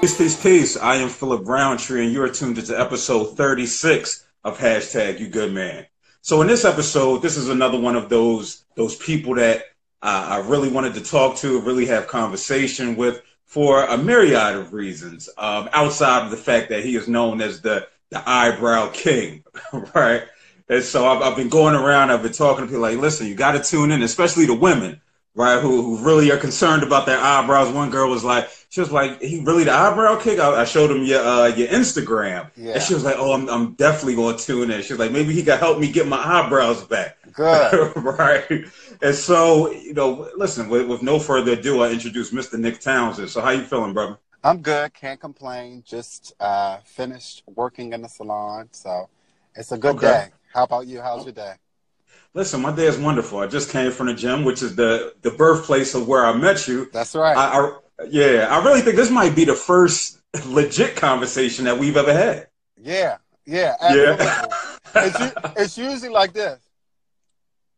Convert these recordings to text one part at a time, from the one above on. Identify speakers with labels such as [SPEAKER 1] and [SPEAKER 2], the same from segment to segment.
[SPEAKER 1] Peace, peace, peace. I am Philip Roundtree, and you're tuned into episode 36 of hashtag You Good Man. So in this episode, this is another one of those those people that uh, I really wanted to talk to, really have conversation with for a myriad of reasons. Um, outside of the fact that he is known as the the eyebrow king, right? And so I've, I've been going around. I've been talking to people like, listen, you got to tune in, especially the women right? Who, who really are concerned about their eyebrows. One girl was like, she was like, he really the eyebrow kick. I, I showed him your uh, your Instagram, yeah. and she was like, oh, I'm I'm definitely going to tune in. She was like, maybe he can help me get my eyebrows back.
[SPEAKER 2] Good,
[SPEAKER 1] right? And so, you know, listen. With, with no further ado, I introduce Mr. Nick Townsend. So, how you feeling, brother?
[SPEAKER 2] I'm good. Can't complain. Just uh, finished working in the salon, so it's a good okay. day. How about you? How's your day?
[SPEAKER 1] Listen, my day is wonderful. I just came from the gym, which is the the birthplace of where I met you.
[SPEAKER 2] That's right.
[SPEAKER 1] I, I, yeah, I really think this might be the first legit conversation that we've ever had.
[SPEAKER 2] Yeah, yeah, yeah. it's, it's usually like this.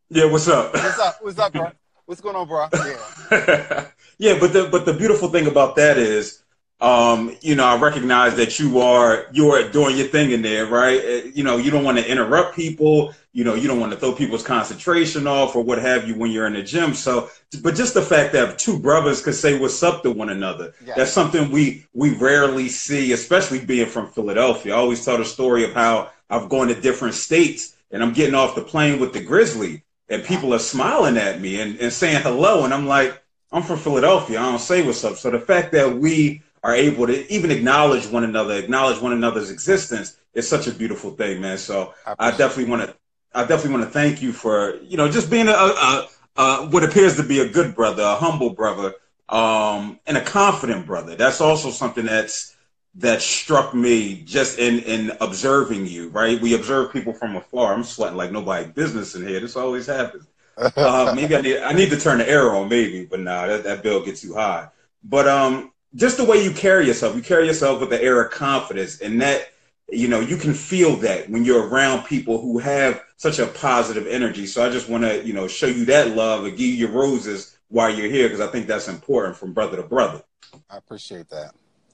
[SPEAKER 1] Yeah, what's up?
[SPEAKER 2] What's up? What's up, bro? What's going on, bro?
[SPEAKER 1] Yeah. yeah, but the but the beautiful thing about that is um, you know, I recognize that you are you are doing your thing in there, right? Uh, you know, you don't want to interrupt people. You know, you don't want to throw people's concentration off or what have you when you're in the gym. So, but just the fact that two brothers could say what's up to one another, yes. that's something we we rarely see, especially being from Philadelphia. I always tell the story of how I've gone to different states and I'm getting off the plane with the Grizzly, and people are smiling at me and, and saying hello, and I'm like, I'm from Philadelphia. I don't say what's up. So the fact that we are able to even acknowledge one another, acknowledge one another's existence is such a beautiful thing, man. So I, I definitely want to, I definitely want to thank you for, you know, just being a, a, a, what appears to be a good brother, a humble brother, um, and a confident brother. That's also something that's, that struck me just in, in observing you, right? We observe people from afar. I'm sweating like nobody business in here. This always happens. uh, maybe I need, I need to turn the air on maybe, but nah, that, that bill gets too high. But, um, just the way you carry yourself, you carry yourself with an air of confidence, and that you know you can feel that when you're around people who have such a positive energy. So I just want to you know show you that love and give you your roses while you're here because I think that's important from brother to brother.
[SPEAKER 2] I appreciate that.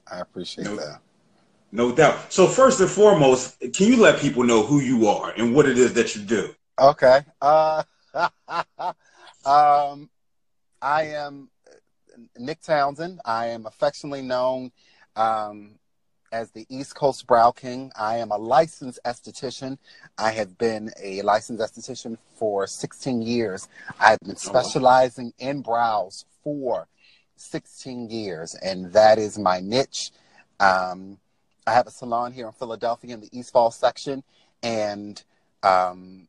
[SPEAKER 2] I appreciate
[SPEAKER 1] no,
[SPEAKER 2] that.
[SPEAKER 1] No doubt. So first and foremost, can you let people know who you are and what it is that you do?
[SPEAKER 2] Okay. Uh, um, I am Nick Townsend. I am affectionately known um, as the East Coast Brow King. I am a licensed esthetician. I have been a licensed esthetician for 16 years. I've been specializing in brows for 16 years, and that is my niche. Um, I have a salon here in Philadelphia in the East Falls section, and um,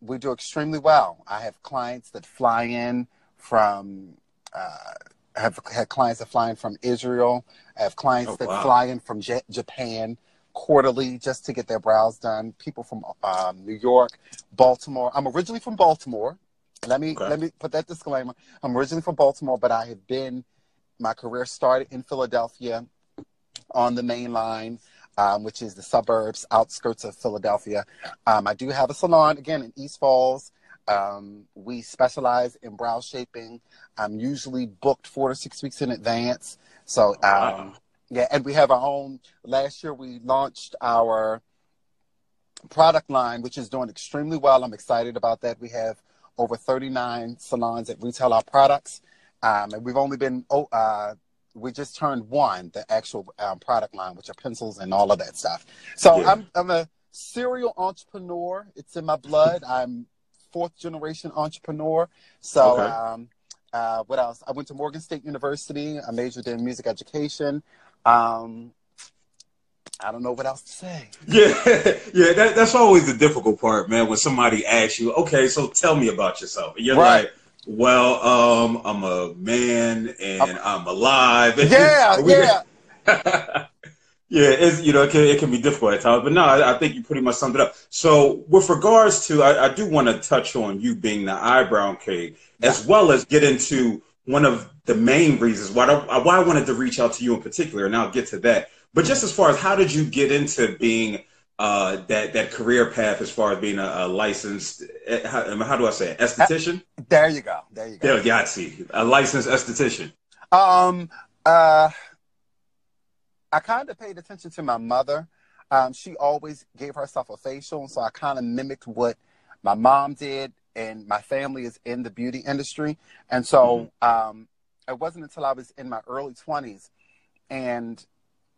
[SPEAKER 2] we do extremely well. I have clients that fly in from uh, have had clients that fly in from Israel. I have clients oh, that wow. fly in from J- Japan quarterly just to get their brows done. People from um, New York, Baltimore. I'm originally from Baltimore. Let me okay. let me put that disclaimer. I'm originally from Baltimore, but I have been. My career started in Philadelphia, on the main line, um, which is the suburbs, outskirts of Philadelphia. Um, I do have a salon again in East Falls. Um, we specialize in brow shaping. I'm usually booked four to six weeks in advance. So, um, wow. yeah, and we have our own. Last year, we launched our product line, which is doing extremely well. I'm excited about that. We have over 39 salons that retail our products. Um, and we've only been, oh, uh, we just turned one, the actual um, product line, which are pencils and all of that stuff. So yeah. I'm, I'm a serial entrepreneur. It's in my blood. I'm fourth generation entrepreneur. So, okay. um, uh, what else? I went to Morgan State University. I majored in music education. Um, I don't know what else to say.
[SPEAKER 1] Yeah, yeah, that, that's always the difficult part, man. When somebody asks you, "Okay, so tell me about yourself," and you're right. like, "Well, um, I'm a man and I'm alive."
[SPEAKER 2] Yeah, yeah.
[SPEAKER 1] Yeah, it's, you know, it can, it can be difficult at times, but no, I, I, think you pretty much summed it up. So, with regards to, I, I do want to touch on you being the eyebrow king, as well as get into one of the main reasons why I, why I wanted to reach out to you in particular, and I'll get to that. But just as far as how did you get into being uh, that that career path as far as being a, a licensed, eh, how, how, do I say it, esthetician?
[SPEAKER 2] There you go. There you go.
[SPEAKER 1] There, see, a licensed esthetician.
[SPEAKER 2] Um. Uh I kind of paid attention to my mother. Um, she always gave herself a facial, and so I kind of mimicked what my mom did, and my family is in the beauty industry, and so mm-hmm. um, it wasn't until I was in my early twenties, and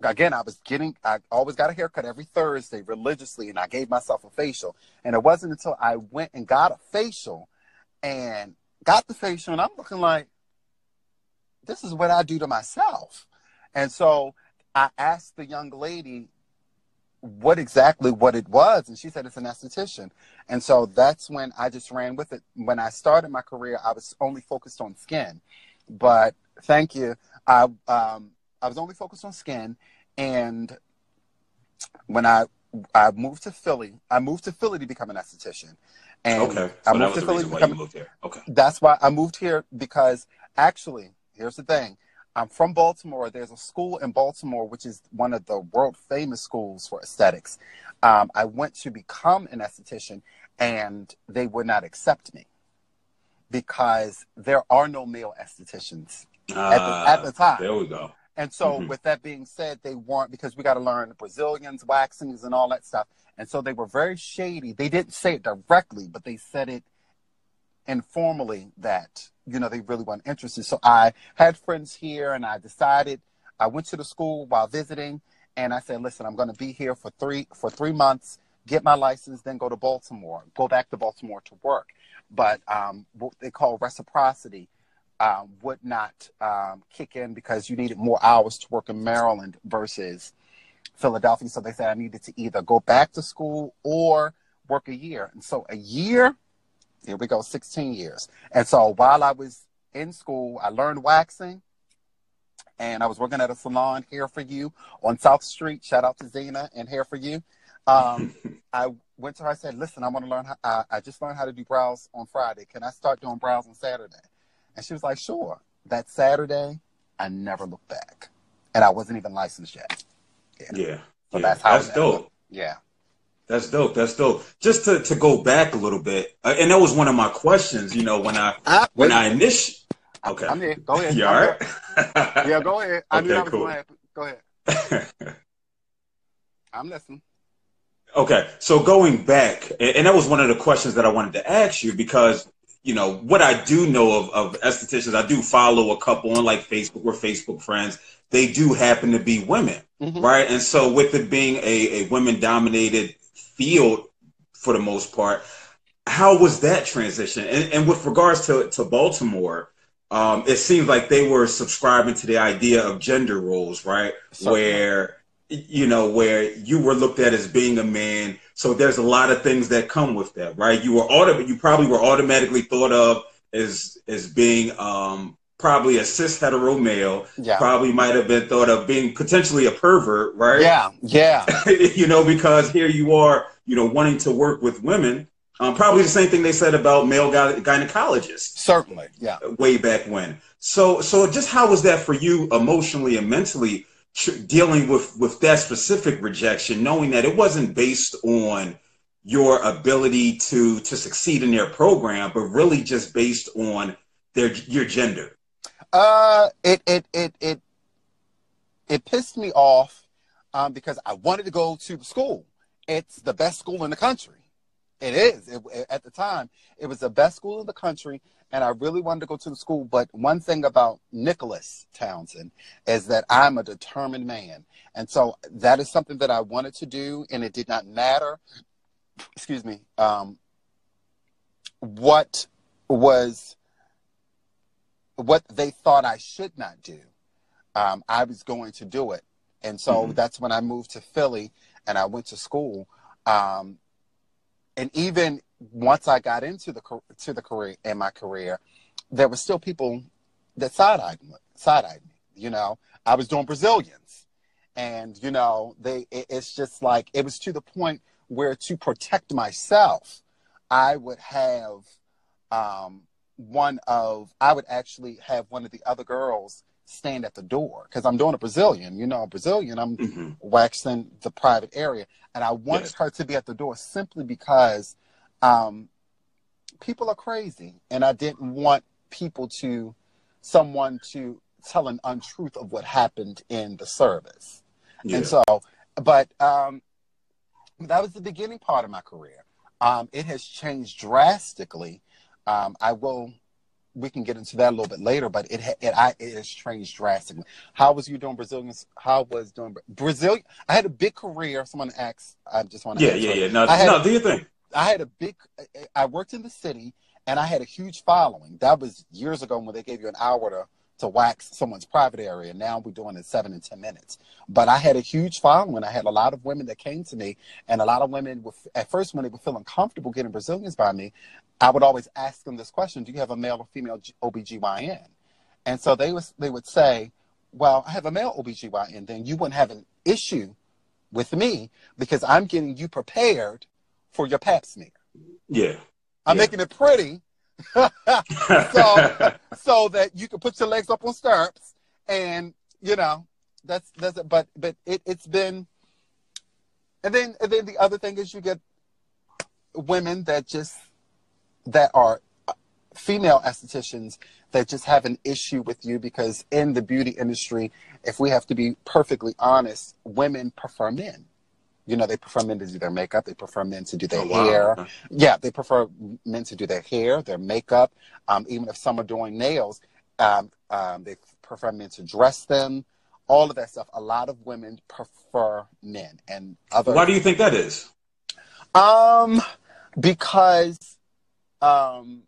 [SPEAKER 2] again, I was getting, I always got a haircut every Thursday religiously, and I gave myself a facial, and it wasn't until I went and got a facial, and got the facial, and I'm looking like, this is what I do to myself, and so I asked the young lady what exactly what it was and she said it's an esthetician. And so that's when i just ran with it. When i started my career i was only focused on skin. But thank you. I um, i was only focused on skin. And when i i moved to philly i moved to philly to become an esthetician. And
[SPEAKER 1] okay. So
[SPEAKER 2] i moved
[SPEAKER 1] to
[SPEAKER 2] philly
[SPEAKER 1] to become, moved here. Okay.
[SPEAKER 2] That's why i moved here because actually here's the thing I'm from Baltimore. There's a school in Baltimore, which is one of the world famous schools for aesthetics. Um, I went to become an esthetician, and they would not accept me because there are no male estheticians uh, at, the, at, the, time.
[SPEAKER 1] There we go.
[SPEAKER 2] And so, mm-hmm. with that being said, they weren't because we got to learn Brazilians, waxings, and all that stuff. And so they were very shady. They didn't say it directly, but they said it informally that you know they really weren't interested. So I had friends here, and I decided I went to the school while visiting, and I said, "Listen, I'm going to be here for three for three months, get my license, then go to Baltimore, go back to Baltimore to work." But um, what they call reciprocity um, would not um, kick in because you needed more hours to work in Maryland versus Philadelphia. So they said I needed to either go back to school or work a year. And so a year here we go, 16 years. And so while I was in school, I learned waxing and I was working at a salon, Hair for You, on South Street. Shout out to Zena and Hair for You. Um, I went to her. I said, "Listen, I want to learn. How, I, I just learned how to do brows on Friday. Can I start doing brows on Saturday?" And she was like, "Sure." That Saturday, I never looked back, and I wasn't even licensed yet.
[SPEAKER 1] Yeah, yeah.
[SPEAKER 2] So
[SPEAKER 1] yeah.
[SPEAKER 2] that's how.
[SPEAKER 1] That's dope.
[SPEAKER 2] Yeah.
[SPEAKER 1] That's dope. That's dope. Just to, to go back a little bit, uh, and that was one of my questions. You know, when I uh, when I initially. Okay.
[SPEAKER 2] I'm here. Go ahead.
[SPEAKER 1] You all right?
[SPEAKER 2] yeah, go ahead. I
[SPEAKER 1] okay,
[SPEAKER 2] knew that was
[SPEAKER 1] cool.
[SPEAKER 2] going to happen. Go ahead. I'm listening.
[SPEAKER 1] Okay, so going back, and that was one of the questions that I wanted to ask you because you know what I do know of, of estheticians. I do follow a couple on like Facebook. We're Facebook friends. They do happen to be women, mm-hmm. right? And so with it being a, a women dominated field for the most part. How was that transition? And, and with regards to, to Baltimore, um, it seems like they were subscribing to the idea of gender roles, right? Where you know where you were looked at as being a man. So there's a lot of things that come with that, right? You were auto- you probably were automatically thought of as as being um, probably a cis hetero male.
[SPEAKER 2] Yeah.
[SPEAKER 1] Probably might have been thought of being potentially a pervert, right?
[SPEAKER 2] Yeah, yeah.
[SPEAKER 1] you know, because here you are, you know, wanting to work with women. Um, probably the same thing they said about male gy- gynecologists.
[SPEAKER 2] Certainly, yeah.
[SPEAKER 1] Way back when. So, so just how was that for you emotionally and mentally tr- dealing with with that specific rejection, knowing that it wasn't based on your ability to to succeed in their program, but really just based on their your gender.
[SPEAKER 2] Uh, it it it it it pissed me off um, because I wanted to go to the school. It's the best school in the country. It is. It, it, at the time, it was the best school in the country, and I really wanted to go to the school. But one thing about Nicholas Townsend is that I'm a determined man, and so that is something that I wanted to do, and it did not matter. Excuse me. Um, what was what they thought I should not do, um, I was going to do it. And so mm-hmm. that's when I moved to Philly and I went to school. Um, and even once I got into the to the career in my career, there were still people that side eyed side eyed me. You know, I was doing Brazilians, and you know, they it, it's just like it was to the point where to protect myself, I would have um, one of I would actually have one of the other girls stand at the door because I'm doing a Brazilian, you know, a Brazilian. I'm mm-hmm. waxing the private area, and I wanted yes. her to be at the door simply because um, people are crazy, and I didn't want people to someone to tell an untruth of what happened in the service. Yeah. And so, but um, that was the beginning part of my career. Um, it has changed drastically. Um, I will. We can get into that a little bit later, but it it, I, it has changed drastically. How was you doing Brazilians? How was doing Brazilian? I had a big career. Someone asked. I just want to.
[SPEAKER 1] Yeah, yeah, yeah. No, no. do you think?
[SPEAKER 2] I had a big. I worked in the city, and I had a huge following. That was years ago when they gave you an hour to to wax someone's private area. Now we're doing it seven and ten minutes. But I had a huge following. I had a lot of women that came to me, and a lot of women, were, at first, when they were feeling comfortable getting Brazilians by me, I would always ask them this question: Do you have a male or female OBGYN? And so they was they would say, Well, I have a male OBGYN. Then you wouldn't have an issue with me because I'm getting you prepared for your pap smear.
[SPEAKER 1] Yeah.
[SPEAKER 2] I'm
[SPEAKER 1] yeah.
[SPEAKER 2] making it pretty so so that you can put your legs up on stirrups and you know that's that's it. but but it, it's been and then and then the other thing is you get women that just that are female estheticians that just have an issue with you because in the beauty industry if we have to be perfectly honest women prefer men you know, they prefer men to do their makeup. They prefer men to do their oh, hair. Wow. Yeah, they prefer men to do their hair, their makeup. Um, even if some are doing nails, um, um, they prefer men to dress them. All of that stuff. A lot of women prefer men, and other.
[SPEAKER 1] Why do you think that is?
[SPEAKER 2] Um, because, um,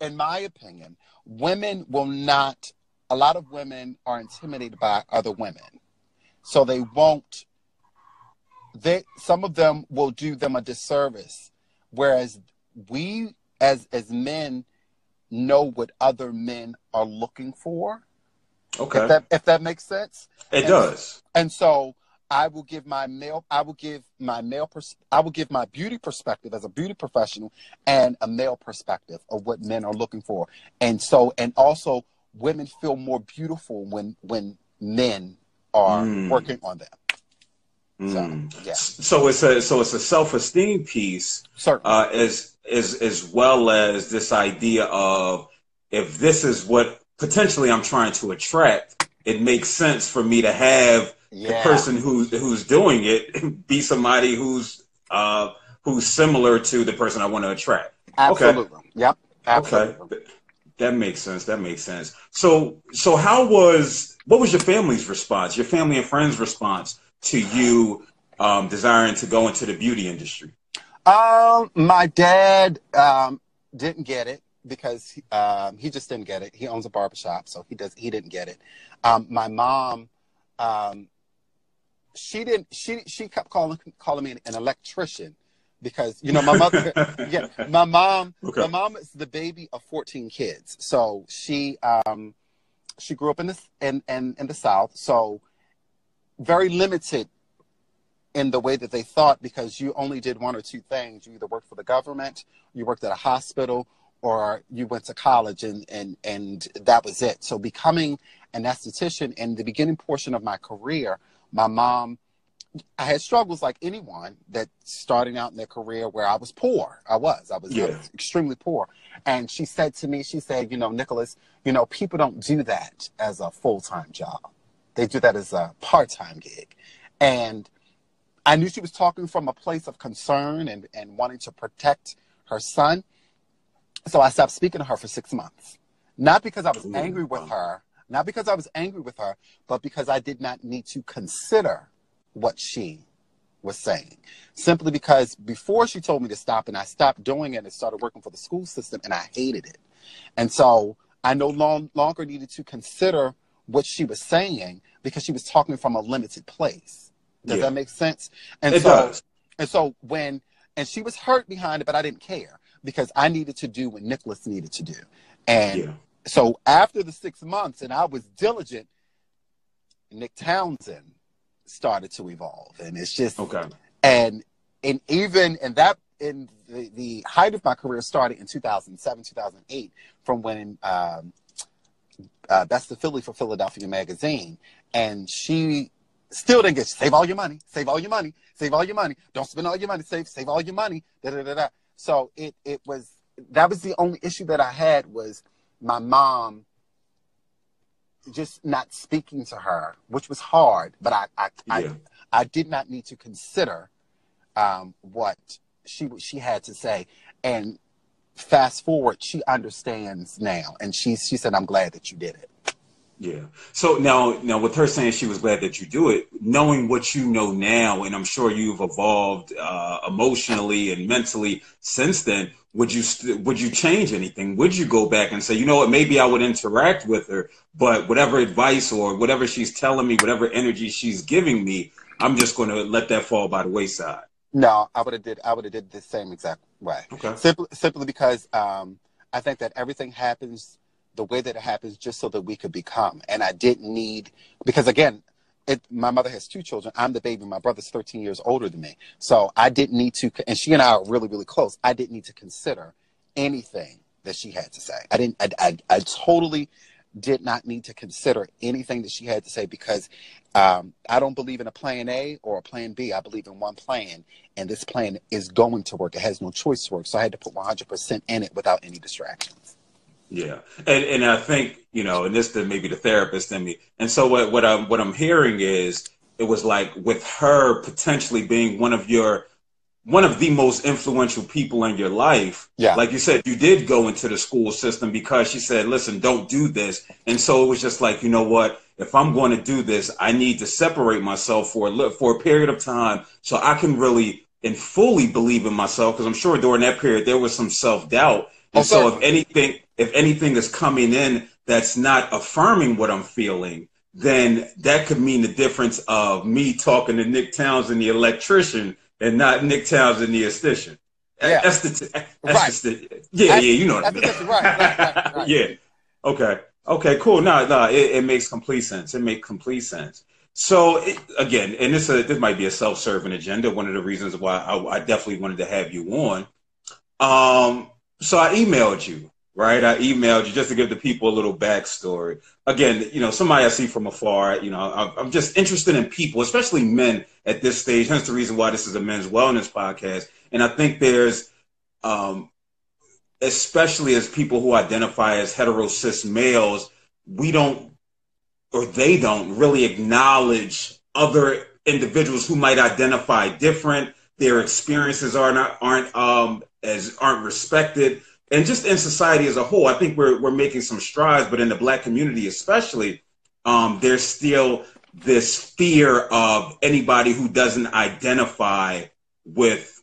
[SPEAKER 2] in my opinion, women will not. A lot of women are intimidated by other women. So they won't they some of them will do them a disservice. Whereas we as as men know what other men are looking for.
[SPEAKER 1] Okay.
[SPEAKER 2] if that if that makes sense.
[SPEAKER 1] It and, does.
[SPEAKER 2] and so i will give my male i will give my male pers- i will give my beauty perspective as a beauty professional and a male perspective of what men are looking for and so and also women feel more beautiful when when men are mm. working on them.
[SPEAKER 1] Mm. So, yeah. So it's a so it's a self esteem piece, uh, as as as well as this idea of if this is what potentially I'm trying to attract, it makes sense for me to have yeah. the person who's who's doing it be somebody who's uh, who's similar to the person I want to attract.
[SPEAKER 2] Absolutely. Okay. Yep.
[SPEAKER 1] Absolutely. Okay. That makes sense. That makes sense. So so how was what was your family's response, your family and friends' response to you um, desiring to go into the beauty industry?
[SPEAKER 2] Um, my dad um, didn't get it because um, he just didn't get it. He owns a barbershop, so he does. He didn't get it. Um, my mom, um, she didn't. She she kept calling calling me an electrician because you know my mother. yeah, my mom. Okay. My mom is the baby of fourteen kids, so she. Um, she grew up in the in, in, in the South, so very limited in the way that they thought because you only did one or two things. You either worked for the government, you worked at a hospital, or you went to college and and and that was it. So becoming an esthetician in the beginning portion of my career, my mom I had struggles like anyone that starting out in their career where I was poor. I was. I was, yeah. I was extremely poor. And she said to me, she said, you know, Nicholas, you know, people don't do that as a full time job. They do that as a part time gig. And I knew she was talking from a place of concern and, and wanting to protect her son. So I stopped speaking to her for six months. Not because I was angry with her, not because I was angry with her, but because I did not need to consider what she was saying. Simply because before she told me to stop and I stopped doing it and started working for the school system and I hated it. And so I no long, longer needed to consider what she was saying because she was talking from a limited place. Does yeah. that make sense? And
[SPEAKER 1] it
[SPEAKER 2] so
[SPEAKER 1] does.
[SPEAKER 2] and so when and she was hurt behind it, but I didn't care because I needed to do what Nicholas needed to do. And yeah. So after the six months and I was diligent, Nick Townsend started to evolve, and it's just
[SPEAKER 1] okay.
[SPEAKER 2] And and even in that in the, the height of my career started in 2007, 2008, from when um, uh, that's the Philly for Philadelphia magazine, and she still didn't get save all your money, save all your money, save all your money, don't spend all your money, save save all your money, da da da da. So it it was that was the only issue that I had was my mom just not speaking to her, which was hard, but I I,
[SPEAKER 1] Yeah.
[SPEAKER 2] I, I did not need to consider um, what she she had to say. And fast forward, she understands now, and she she said, "I'm glad that you did it."
[SPEAKER 1] Yeah. So now, now with her saying she was glad that you do it, knowing what you know now, and I'm sure you've evolved uh, emotionally and mentally since then. Would you st- would you change anything? Would you go back and say, you know what, maybe I would interact with her, but whatever advice or whatever she's telling me, whatever energy she's giving me, I'm just going to let that fall by the wayside.
[SPEAKER 2] No, I would have did I would have did the same exact way.
[SPEAKER 1] Okay.
[SPEAKER 2] Simply simply because um, I think that everything happens the way that it happens just so that we could become. And I didn't need because again, it, my mother has two children. I'm the baby. My brother's 13 years older than me. So I didn't need to, and she and I are really, really close. I didn't need to consider anything that she had to say. I didn't, I, I, I totally did not need to consider anything that she had to say because um, I don't believe in a plan A or a plan B. I believe in one plan, and this plan is going to work. It has no choice to work. So I had to put 100% in it without any distractions.
[SPEAKER 1] Yeah, and and I think you know, and this then maybe the therapist in me. And so what what I'm what I'm hearing is it was like with her potentially being one of your one of the most influential people in your life.
[SPEAKER 2] Yeah.
[SPEAKER 1] Like you said, you did go into the school system because she said, "Listen, don't do this." And so it was just like, you know what? If I'm going to do this, I need to separate myself for a for a period of time so I can really and fully believe in myself. Because I'm sure during that period there was some self doubt. And so if anything, if anything is coming in that's not affirming what I'm feeling, then that could mean the difference of me talking to Nick Townsend, the electrician, and not Nick Townsend, the esthetician.
[SPEAKER 2] Yeah.
[SPEAKER 1] That's the, that's
[SPEAKER 2] Right.
[SPEAKER 1] the, yeah,
[SPEAKER 2] That's-
[SPEAKER 1] yeah, you know what I mean.
[SPEAKER 2] right, right, right.
[SPEAKER 1] yeah. Okay. Okay, cool. No, no, it, it makes complete sense. It makes complete sense. So it, again, and this uh, this might be a self-serving agenda. One of the reasons why I, I definitely wanted to have you on. Um, so I emailed you, right? I emailed you just to give the people a little backstory. Again, you know, somebody I see from afar. You know, I'm, just interested in people, especially men at this stage. Hence the reason why this is a men's wellness podcast. And I think there's, um, especially as people who identify as hetero cis males, we don't or they don't really acknowledge other individuals who might identify different. Their experiences are not aren't um, as aren't respected, and just in society as a whole, I think we're we're making some strides. But in the black community, especially, um, there's still this fear of anybody who doesn't identify with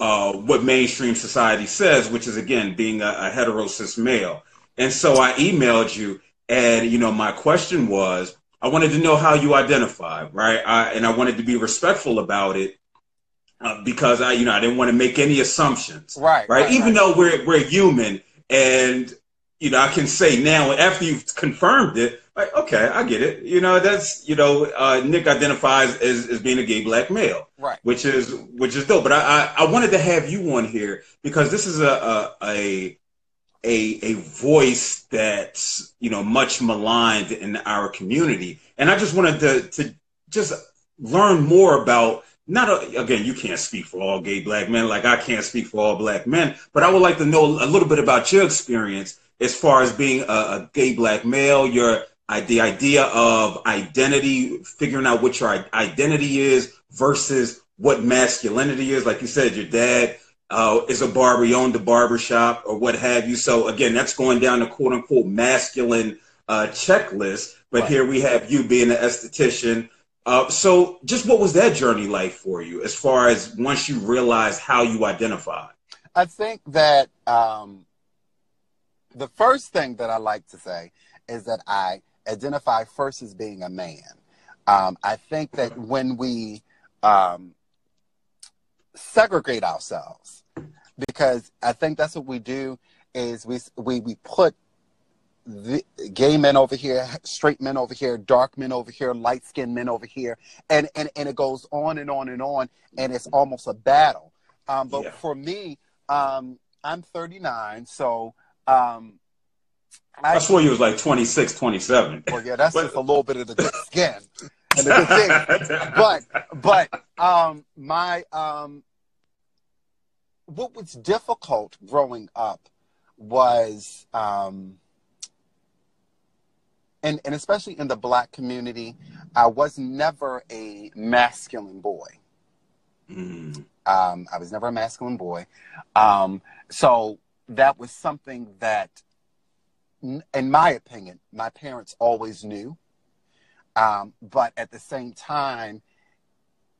[SPEAKER 1] uh, what mainstream society says, which is again being a, a hetero cis male. And so I emailed you, and you know my question was, I wanted to know how you identify, right? I, and I wanted to be respectful about it uh, because I, you know, I didn't want to make any assumptions,
[SPEAKER 2] Right.
[SPEAKER 1] right? Even though we're we're human, and you know, I can say now after you've confirmed it, like, okay, I get it. You know, that's you know, uh, Nick identifies as, as being a gay black male
[SPEAKER 2] Right.
[SPEAKER 1] which is which is dope. But I, I, I wanted to have you on here because this is a a a a, a voice that's you know much maligned in our community, and I just wanted to to just learn more about. Not a, again, you can't speak for all gay black men, like I can't speak for all black men. But I would like to know a little bit about your experience as far as being a, a gay black male, your the idea of identity, figuring out what your identity is versus what masculinity is. Like you said, your dad uh, is a barber, he owned a barber shop or what have you. So again, that's going down the quote unquote masculine uh, checklist. But
[SPEAKER 2] Right.
[SPEAKER 1] here we have you being an esthetician. Uh, so just what was that journey like for you as far as once you realized how you identify?
[SPEAKER 2] I think that um, the first thing that I like to say is that I identify first as being a man. Um, I think that when we um, segregate ourselves, because I think that's what we do is we we we put the gay men over here, straight men over here, dark men over here, light skinned men over here, and, and and it goes on and on and on, and it's almost a battle. Um, but
[SPEAKER 1] Yeah.
[SPEAKER 2] for me, um, I'm 39, so um,
[SPEAKER 1] I swore you was like 26, 27.
[SPEAKER 2] well, yeah, that's
[SPEAKER 1] But-
[SPEAKER 2] just a little bit of the good skin and the good thing. But but um, my um, what was difficult growing up was um, and, and especially in the black community, I was never a masculine boy.
[SPEAKER 1] Mm.
[SPEAKER 2] Um, I was never a masculine boy. Um, so that was something that, in my opinion, my parents always knew. Um, but at the same time,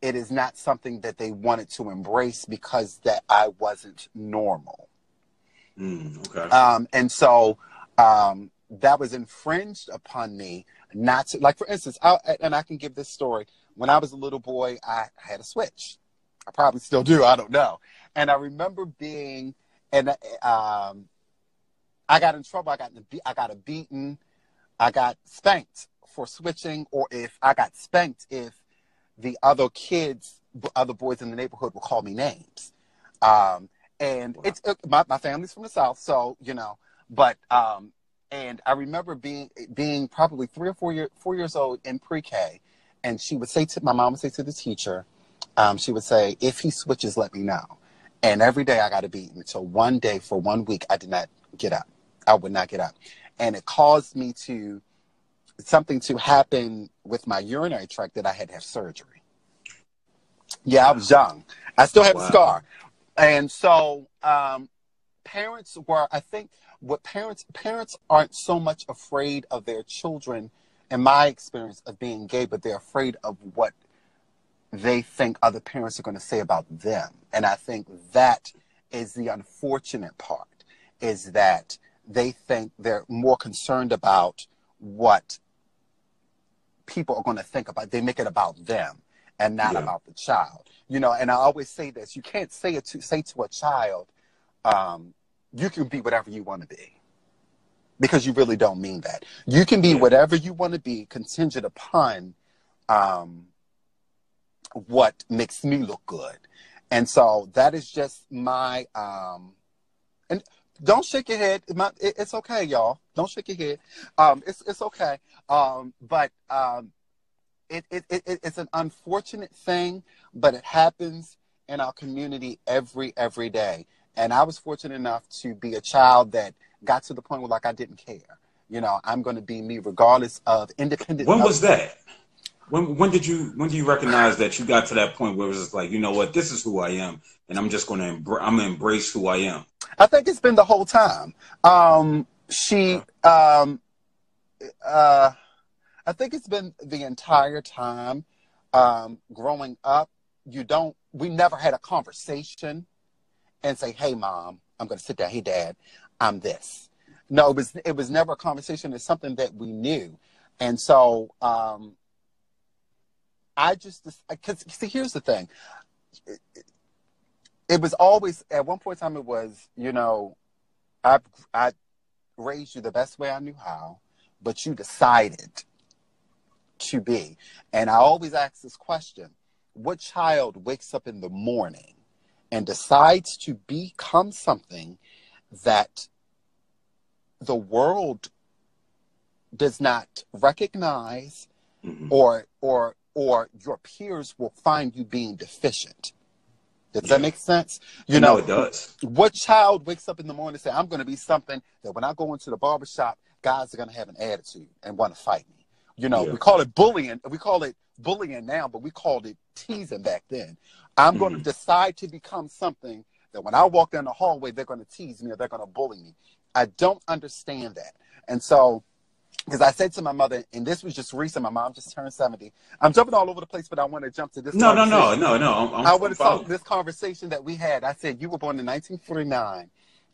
[SPEAKER 2] it is not something that they wanted to embrace because that I wasn't normal.
[SPEAKER 1] Mm, okay.
[SPEAKER 2] Um, and so um, that was infringed upon me not to, like, for instance, I, and I can give this story. When I was a little boy, I had a switch. I probably still do. I don't know. And I remember being, and um, I got in trouble. I got I got a beaten. I got spanked for switching, or if I got spanked if the other kids, other boys in the neighborhood would call me names. Um, and wow. it's it, my my family's from the south, so you know. But um, and I remember being being probably three or four year four years old in pre-K, and she would say to my mom would say to the teacher, um, she would say, "If he switches, let me know." And every day I got a beating. So one day for one week, I did not get up. I would not get up, and it caused me to something to happen with my urinary tract that I had to have surgery. Yeah, I was young. I still have wow. a scar, and so um, parents were. I think what parents parents aren't so much afraid of their children, in my experience, of being gay, but they're afraid of what they think other parents are going to say about them. And I think that is the unfortunate part is that they think they're more concerned about what people are going to think about. They make it about them and not yeah. about the child. You know, and I always say this: you can't say it to say to a child, um, "You can be whatever you want to be," because you really don't mean that. You can be yeah. whatever you want to be, contingent upon um, what makes me look good. And so that is just my um and don't shake your head. It's okay, y'all. Don't shake your head. Um, it's it's okay. Um, but um, it, it, it it's an unfortunate thing, but it happens in our community every every day. And I was fortunate enough to be a child that got to the point where like I didn't care. You know, I'm going to be me regardless of independent.
[SPEAKER 1] When was that? when when did you when do you recognize that you got to that point where it was just like you know what this is who I am and I'm just going to embr- I'm to embrace who I am.
[SPEAKER 2] I think it's been the whole time. Um, she, um, uh, I think it's been the entire time um, growing up. You don't. We never had a conversation and say, "Hey, mom, I'm going to sit down. Hey, dad, I'm this." No, it was it was never a conversation. It's something that we knew, and so um, I just because see, here's the thing. It, it, was always at one point in time. It was you know, I I raised you the best way I knew how, but you decided to be. And I always ask this question: What child wakes up in the morning and decides to become something that the world does not recognize mm-hmm. or or or your peers will find you being deficient. Does yeah. that make sense?
[SPEAKER 1] You know, know, it does.
[SPEAKER 2] What child wakes up in the morning and say, I'm going to be something that when I go into the barbershop, guys are going to have an attitude and want to fight me. You know, yeah. we call it bullying. We call it bullying now, but we called it teasing back then. I'm mm-hmm. going to decide to become something that when I walk down the hallway, they're going to tease me or they're going to bully me. I don't understand that. And so because I said to my mother, and this was just recent. My mom just turned seventy. I'm jumping all over the place, but I want to jump to this.
[SPEAKER 1] No, no, no, no, no. I'm, I'm,
[SPEAKER 2] i want to talk this conversation that we had. I said you were born in 1949.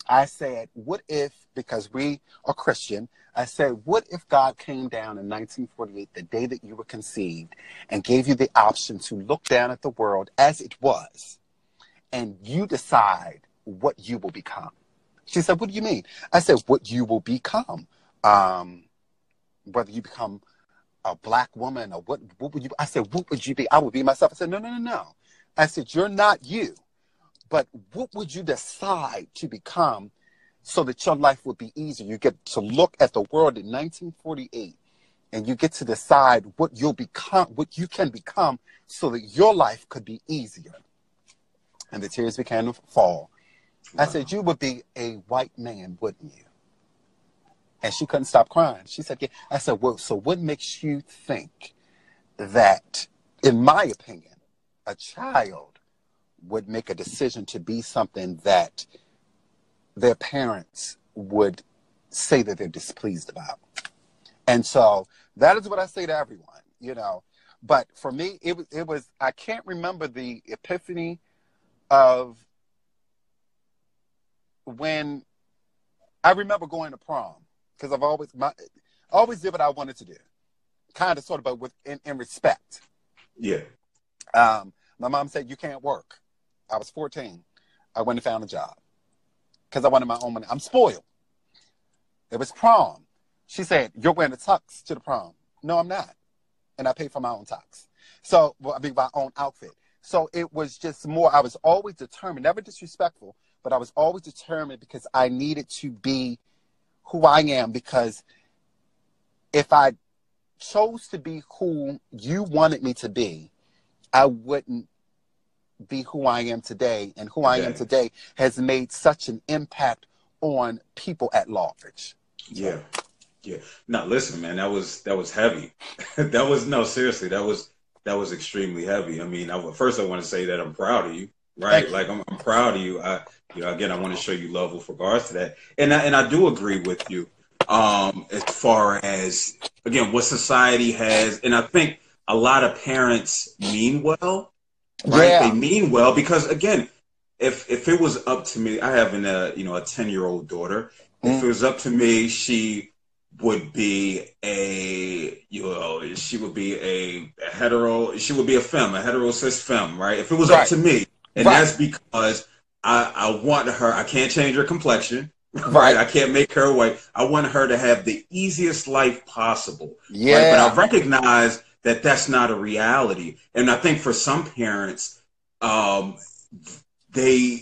[SPEAKER 2] I said, what if because we are Christian? I said, what if God came down in 1948, the day that you were conceived, and gave you the option to look down at the world as it was, and you decide what you will become? She said, what do you mean? I said, what you will become. Um, whether you become a black woman or what, what would you, I said, what would you be? I would be myself. I said, no, no, no, no. I said, you're not you, but what would you decide to become so that your life would be easier? You get to look at the world in 1948 and you get to decide what you'll become, what you can become so that your life could be easier. And the tears began to fall. Wow. I said, you would be a white man, wouldn't you? And she couldn't stop crying. She said, yeah. I said, well, so what makes you think that, in my opinion, a child would make a decision to be something that their parents would say that they're displeased about? And so that is what I say to everyone, you know. But for me, it was, it was, I can't remember the epiphany of when I remember going to prom because I've always my always did what I wanted to do, kind of sort of, but with in, in respect.
[SPEAKER 1] Yeah.
[SPEAKER 2] Um, my mom said you can't work. I was 14. I went and found a job because I wanted my own money. I'm spoiled. It was prom. She said you're wearing a tux to the prom. No, I'm not, and I paid for my own tux. So well, I mean my own outfit. So it was just more. I was always determined, never disrespectful, but I was always determined because I needed to be who I am. Because if I chose to be who you wanted me to be, I wouldn't be who I am today. And who I am today has made such an impact on people at large.
[SPEAKER 1] Yeah. Yeah. Now listen, man, that was that was heavy. that was no, seriously, that was that was extremely heavy. I mean, I, first I want to say that I'm proud of you right? Like I'm, I'm proud of you. I, you know, again, I want to show you love with regards to that, and I, and I do agree with you um, as far as again what society has, and I think a lot of parents mean well, right? Yeah. They mean well because again, if if it was up to me, I have an uh, you know a ten year old daughter. Mm. If it was up to me, she would be a you know she would be a, a hetero she would be a femme a hetero cis femme right if it was right. up to me and right. that's because I, I want her. I can't change her complexion. Right. right. I can't make her white. I want her to have the easiest life possible. Yeah. Right? But I recognize that that's not a reality. And I think for some parents, um, they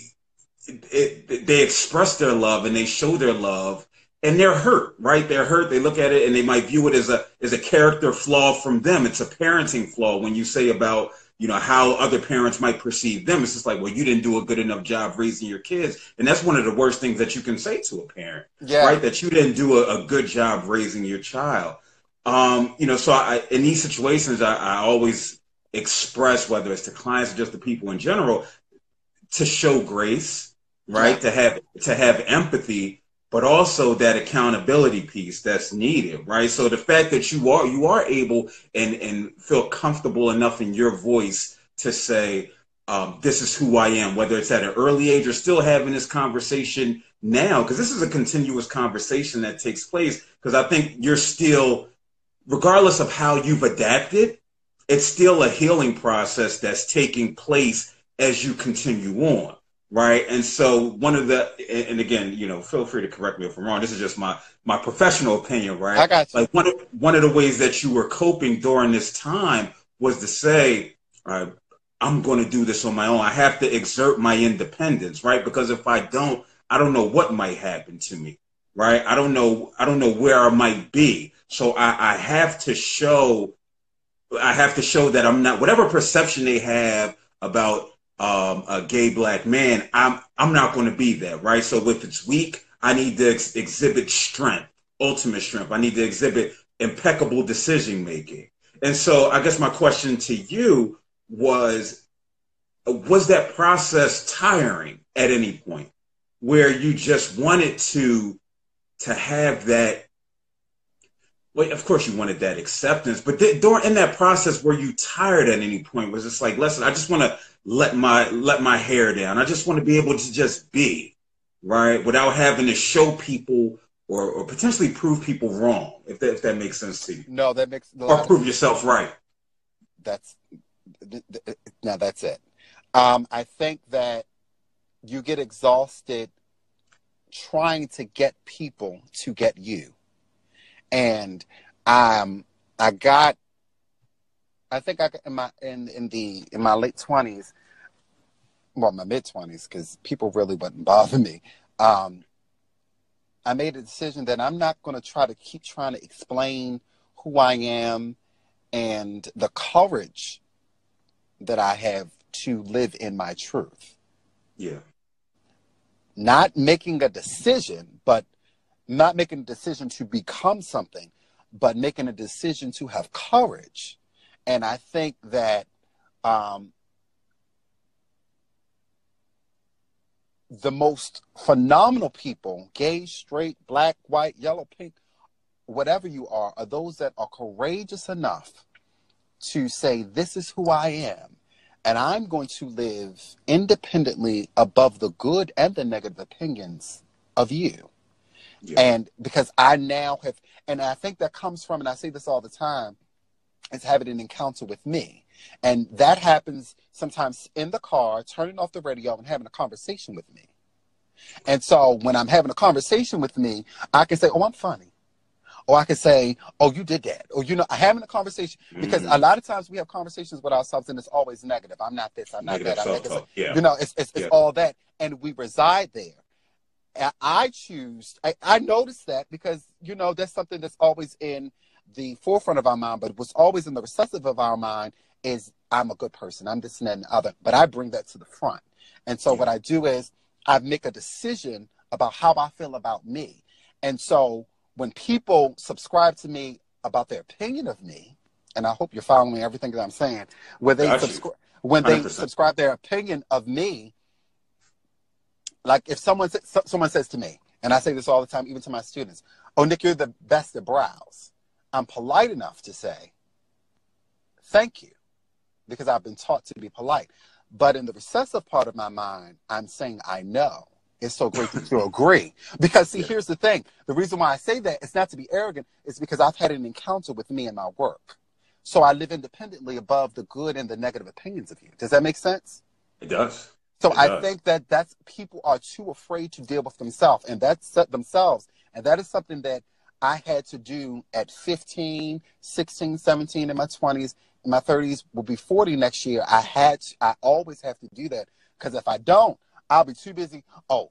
[SPEAKER 1] it, they express their love and they show their love and they're hurt, right? They're hurt. They look at it and they might view it as a as a character flaw from them. It's a parenting flaw when you say about you know how other parents might perceive them it's just like well you didn't do a good enough job raising your kids and that's one of the worst things that you can say to a parent yeah. right that you didn't do a, a good job raising your child um, you know so I, in these situations I, I always express whether it's to clients or just to people in general to show grace right yeah. to have to have empathy but also that accountability piece that's needed, right? So the fact that you are you are able and and feel comfortable enough in your voice to say, um, this is who I am, whether it's at an early age or still having this conversation now, because this is a continuous conversation that takes place. Because I think you're still, regardless of how you've adapted, it's still a healing process that's taking place as you continue on right? And so one of the, and again, you know, feel free to correct me if I'm wrong. This is just my my professional opinion, right?
[SPEAKER 2] I got
[SPEAKER 1] you. Like one of one of the ways that you were coping during this time was to say, uh, I'm going to do this on my own. I have to exert my independence, right? Because if I don't, I don't know what might happen to me, right? I don't know. I don't know where I might be. So I, I have to show. I have to show that I'm not whatever perception they have about um, a gay black man, I'm I'm not going to be that, right? So if it's weak, I need to ex- exhibit strength, ultimate strength. I need to exhibit impeccable decision making. And so I guess my question to you was was that process tiring at any point where you just wanted to to have that well, of course you wanted that acceptance, but th- during in that process, were you tired at any point? Was it's like, listen, I just want to let my let my hair down. I just want to be able to just be right without having to show people or, or potentially prove people wrong. If that if that makes sense to you.
[SPEAKER 2] No, that makes
[SPEAKER 1] or prove yourself right.
[SPEAKER 2] That's now that's it. Um, I think that you get exhausted trying to get people to get you, and um, I got I think I in my in in the in my late twenties, well, my mid twenties, because people really wouldn't bother me. Um, I made a decision that I'm not going to try to keep trying to explain who I am and the courage that I have to live in my truth.
[SPEAKER 1] Yeah.
[SPEAKER 2] Not making a decision, but not making a decision to become something, but making a decision to have courage. And I think that um, the most phenomenal people, gay, straight, black, white, yellow, pink, whatever you are, are those that are courageous enough to say, This is who I am. And I'm going to live independently above the good and the negative opinions of you. Yeah. And because I now have, and I think that comes from, and I say this all the time, is having an encounter with me. And that happens sometimes in the car, turning off the radio and having a conversation with me. And so when I'm having a conversation with me, I can say, Oh, I'm funny. Or I can say, Oh, you did that. Or, you know, having a conversation because mm-hmm. a lot of times we have conversations with ourselves and it's always negative. I'm not this, I'm not negative that. I'm negative. Yeah. You know, it's, it's, it's yeah. all that. And we reside there. I choose, I, I noticed that because, you know, that's something that's always in the forefront of our mind, but what's always in the recessive of our mind is I'm a good person, I'm this and that and the other. But I bring that to the front. And so yeah. what I do is I make a decision about how I feel about me. And so when people subscribe to me about their opinion of me, and I hope you're following everything that I'm saying, where they subscribe when they subscribe their opinion of me, like if someone someone says to me, and I say this all the time, even to my students, "Oh, Nick, you're the best at brows." I'm polite enough to say, "Thank you," because I've been taught to be polite. But in the recessive part of my mind, I'm saying, "I know." It's so great that you agree. Because see, yeah. here's the thing: the reason why I say that is not to be arrogant. It's because I've had an encounter with me and my work. So I live independently above the good and the negative opinions of you. Does that make sense?
[SPEAKER 1] It does.
[SPEAKER 2] So I think that that's people are too afraid to deal with themselves, and that's themselves, and that is something that I had to do at 15, 16, 17, in my 20s, in my 30s, will be 40 next year. I had, to, I always have to do that because if I don't, I'll be too busy. Oh,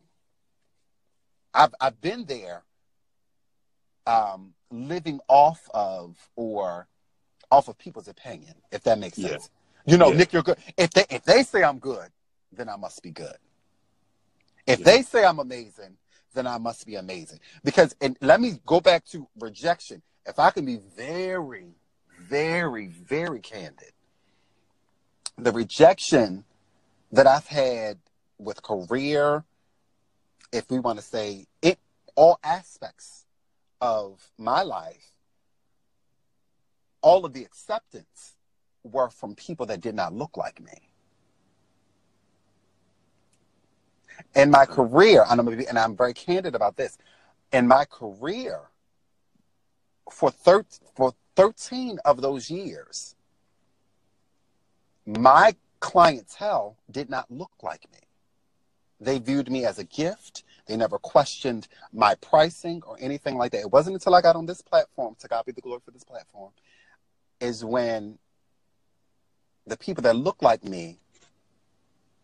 [SPEAKER 2] I've I've been there, um, living off of or off of people's opinion, if that makes sense. Yeah. You know, yeah. Nick, you're good. If they if they say I'm good, then I must be good. If yeah. they say I'm amazing, then I must be amazing. Because, and let me go back to rejection. If I can be very, very, very candid, the rejection that I've had with career, if we want to say it, all aspects of my life, all of the acceptance were from people that did not look like me. In my career, and I'm, be, and I'm very candid about this, in my career, for, thir- for 13 of those years, my clientele did not look like me. They viewed me as a gift. They never questioned my pricing or anything like that. It wasn't until I got on this platform, to God be the glory for this platform, is when the people that look like me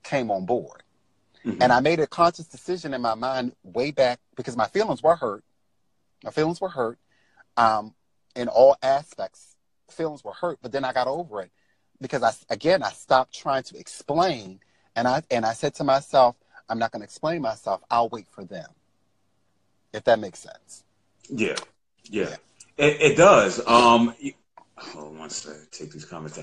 [SPEAKER 2] came on board. Mm-hmm. And I made a conscious decision in my mind way back because my feelings were hurt. My feelings were hurt um, in all aspects. Feelings were hurt, but then I got over it because I again I stopped trying to explain, and I and I said to myself, I'm not going to explain myself. I'll wait for them. If that makes sense.
[SPEAKER 1] Yeah, yeah, yeah. It, it, does. Um, hold on one second. Take these comments.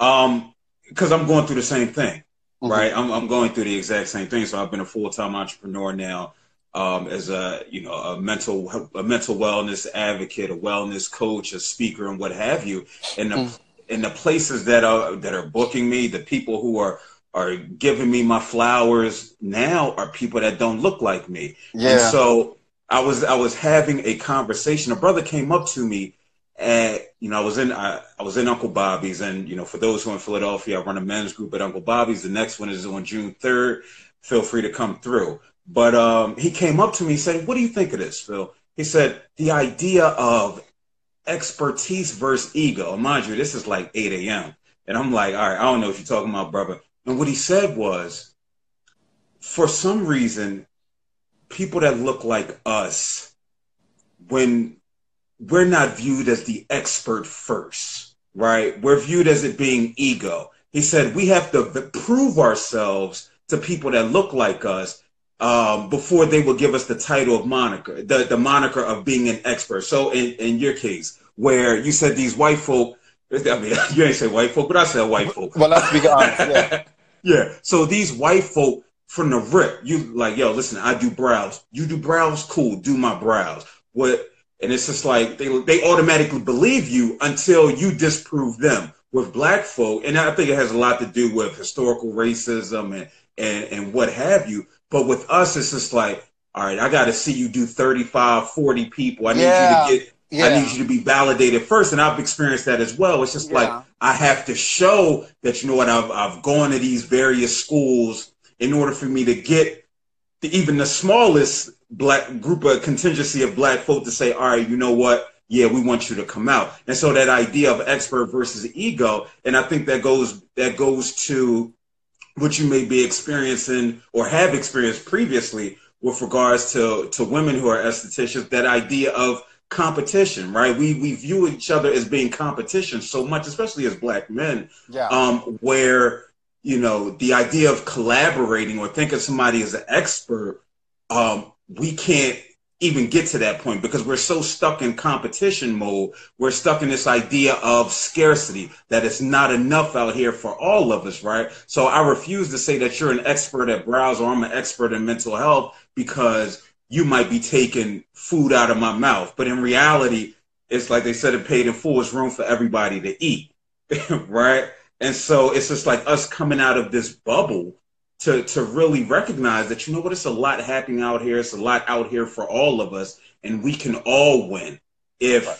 [SPEAKER 1] Um, because I'm going through the same thing. Mm-hmm. Right, I'm, I'm going through the exact same thing. So I've been a full time entrepreneur now, um, as a you know a mental a mental wellness advocate, a wellness coach, a speaker, and what have you. And the mm. in the places that are that are booking me, the people who are are giving me my flowers now are people that don't look like me. Yeah. And so I was I was having a conversation. A brother came up to me and you know, I was in I, I, was in Uncle Bobby's, and you know, for those who are in Philadelphia, I run a men's group at Uncle Bobby's. The next one is on June third. Feel free to come through. But um, he came up to me and said, "What do you think of this, Phil?" He said, "The idea of expertise versus ego." Mind you, this is like 8 a.m. And I'm like, "All right, I don't know what you're talking about, brother." And what he said was, for some reason, people that look like us, when we're not viewed as the expert first, right? We're viewed as it being ego. He said we have to prove ourselves to people that look like us um, before they will give us the title of moniker, the, the moniker of being an expert. So in, in your case, where you said these white folk, I mean, you ain't say white folk, but I said white folk.
[SPEAKER 2] Well, let's be honest. Yeah.
[SPEAKER 1] yeah. So these white folk from the rip, you like, yo, listen, I do brows. You do brows? Cool. Do my brows. What? And it's just like they, they automatically believe you until you disprove them. With black folk, and I think it has a lot to do with historical racism and, and, and what have you. But with us, it's just like, all right, I got to see you do 35, 40 people. I need yeah. you to get, yeah. I need you to be validated first. And I've experienced that as well. It's just yeah. like, I have to show that, you know what, I've, I've gone to these various schools in order for me to get the, even the smallest black group of contingency of black folk to say, all right, you know what? Yeah, we want you to come out. And so that idea of expert versus ego, and I think that goes that goes to what you may be experiencing or have experienced previously with regards to to women who are estheticians, that idea of competition, right? We we view each other as being competition so much, especially as black men, yeah. um, where you know the idea of collaborating or thinking somebody as an expert, um, we can't even get to that point because we're so stuck in competition mode. We're stuck in this idea of scarcity that it's not enough out here for all of us, right? So I refuse to say that you're an expert at brows or I'm an expert in mental health because you might be taking food out of my mouth. But in reality, it's like they said it paid in full, it's room for everybody to eat, right? And so it's just like us coming out of this bubble to to really recognize that you know what it's a lot happening out here. It's a lot out here for all of us and we can all win if right.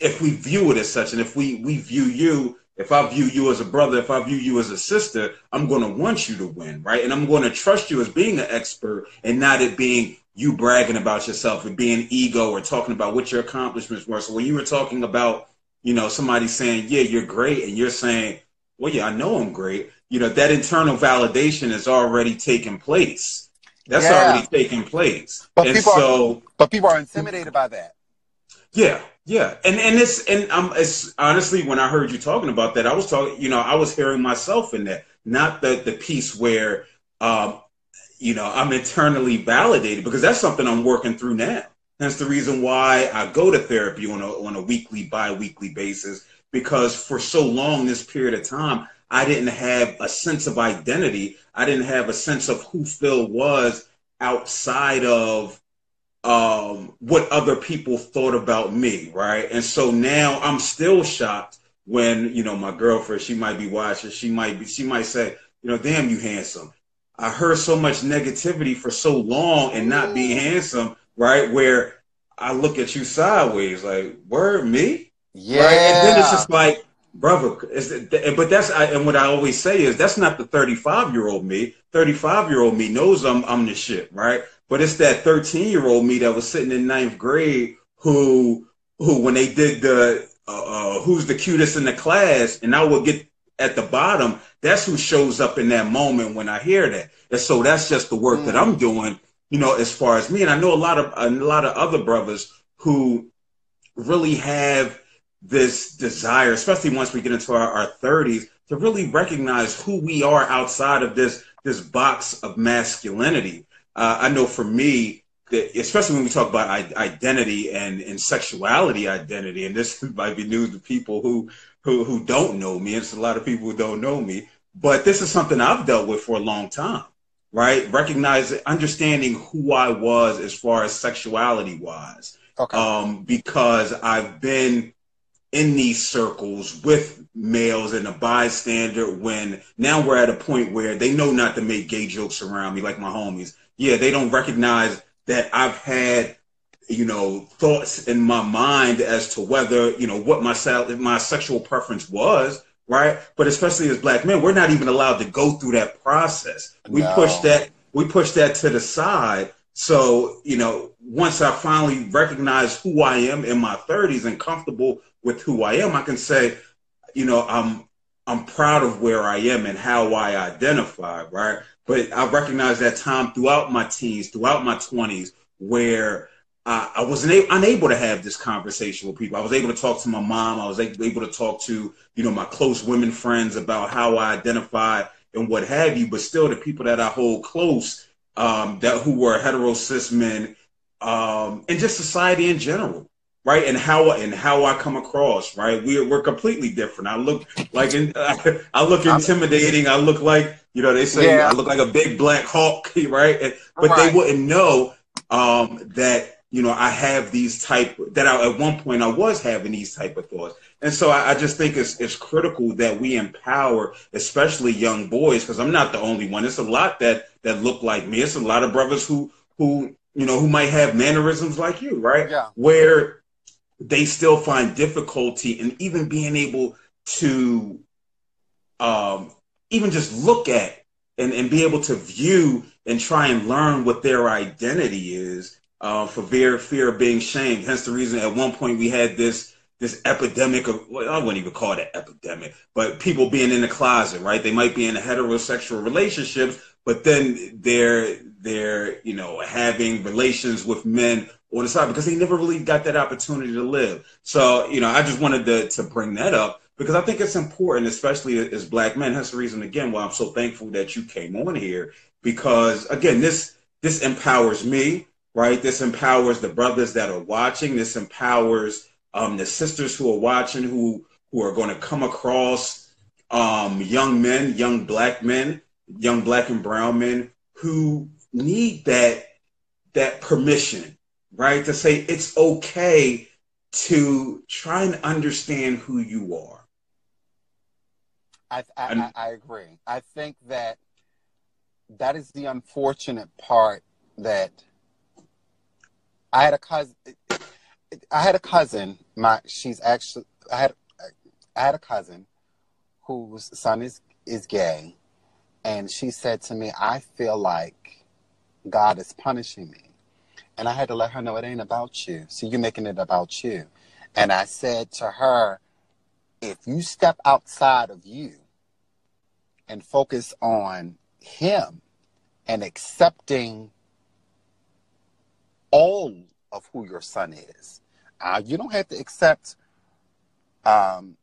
[SPEAKER 1] if we view it as such. And if we we view you if i view you as a brother if i view you as a sister i'm going to want you to win right? And i'm going to trust you as being an expert and not it being you bragging about yourself and being ego or talking about what your accomplishments were. So when you were talking about you know somebody saying yeah you're great and you're saying well yeah i know i'm great you know that internal validation is already taking place. That's yeah. already taking place.
[SPEAKER 2] But and people so, are, but people are intimidated by that.
[SPEAKER 1] Yeah, yeah, and and it's and I'm it's honestly when I heard you talking about that, I was talking, you know, I was hearing myself in that, not the the piece where, um, you know, I'm internally validated because that's something I'm working through now. That's the reason why I go to therapy on a on a weekly, bi-weekly basis because for so long this period of time I didn't have a sense of identity. I didn't have a sense of who Phil was outside of um, what other people thought about me, right? And so now I'm still shocked when you know my girlfriend, she might be watching, she might be, she might say, you know, damn, you handsome. I heard so much negativity for so long and not being handsome, right? Where I look at you sideways, like, word me,
[SPEAKER 2] yeah. Right?
[SPEAKER 1] And then it's just like brother. but that's I, and what I always say is that's not the 35 year old me. 35 year old me knows I'm I'm the shit, right? But it's that 13 year old me that was sitting in ninth grade who who when they did the uh, uh, who's the cutest in the class, and I would get at the bottom. That's who shows up in that moment when I hear that. And so that's just the work mm. that I'm doing, you know, as far as me. And I know a lot of a lot of other brothers who really have this desire, especially once we get into our, our 30s, to really recognize who we are outside of this this box of masculinity. Uh, I know for me, that especially when we talk about identity and, and sexuality identity, and this might be news to people who, who who don't know me, and it's a lot of people who don't know me, but this is something I've dealt with for a long time, right? Recognizing, understanding who I was as far as sexuality wise, okay. um, because I've been in these circles with males and a bystander when now we're at a point where they know not to make gay jokes around me like my homies. Yeah, they don't recognize that I've had you know thoughts in my mind as to whether you know what my my sexual preference was right but especially as black men we're not even allowed to go through that process we no. push that we push that to the side so you know once i finally recognize who i am in my 30s and comfortable with who I am, I can say, you know, I'm I'm proud of where I am and how I identify, right? But I recognize that time throughout my teens, throughout my 20s, where I, I wasn't unable to have this conversation with people. I was able to talk to my mom. I was able to talk to, you know, my close women friends about how I identify and what have you. But still, the people that I hold close, um, that who were hetero cis men, um, and just society in general, right? And how and how I come across, right? We're we're completely different. I look like in, I look intimidating. I look like you know they say yeah. I look like a big black hawk, right? And, but right. they wouldn't know um, that you know I have these type that I, at one point I was having these type of thoughts. And so I, I just think it's it's critical that we empower, especially young boys, because I'm not the only one. It's a lot that that look like me. It's a lot of brothers who who you know who might have mannerisms like you, right?
[SPEAKER 2] Yeah.
[SPEAKER 1] Where they still find difficulty in even being able to um, even just look at and, and be able to view and try and learn what their identity is uh, for fear fear of being shamed. Hence the reason at one point we had this this epidemic of well, I wouldn't even call it an epidemic, but people being in the closet, right? They might be in heterosexual relationships, but then they're they're you know having relations with men on the side because they never really got that opportunity to live. So you know, I just wanted to to bring that up because I think it's important, especially as black men. That's the reason again why I'm so thankful that you came on here because again this this empowers me, right? This empowers the brothers that are watching. This empowers um, the sisters who are watching who who are going to come across um, young men, young black men, young black and brown men who need that that permission, right? To say it's okay to try and understand who you are.
[SPEAKER 2] I, I, I, I agree. I think that that is the unfortunate part that I had a cousin. I had a cousin. My she's actually I had I had a cousin whose son is is gay, and she said to me, "I feel like God is punishing me," and I had to let her know it ain't about you. See, you're making it about you. And I said to her, if you step outside of you and focus on Him and accepting all of who your son is, uh, you don't have to accept um,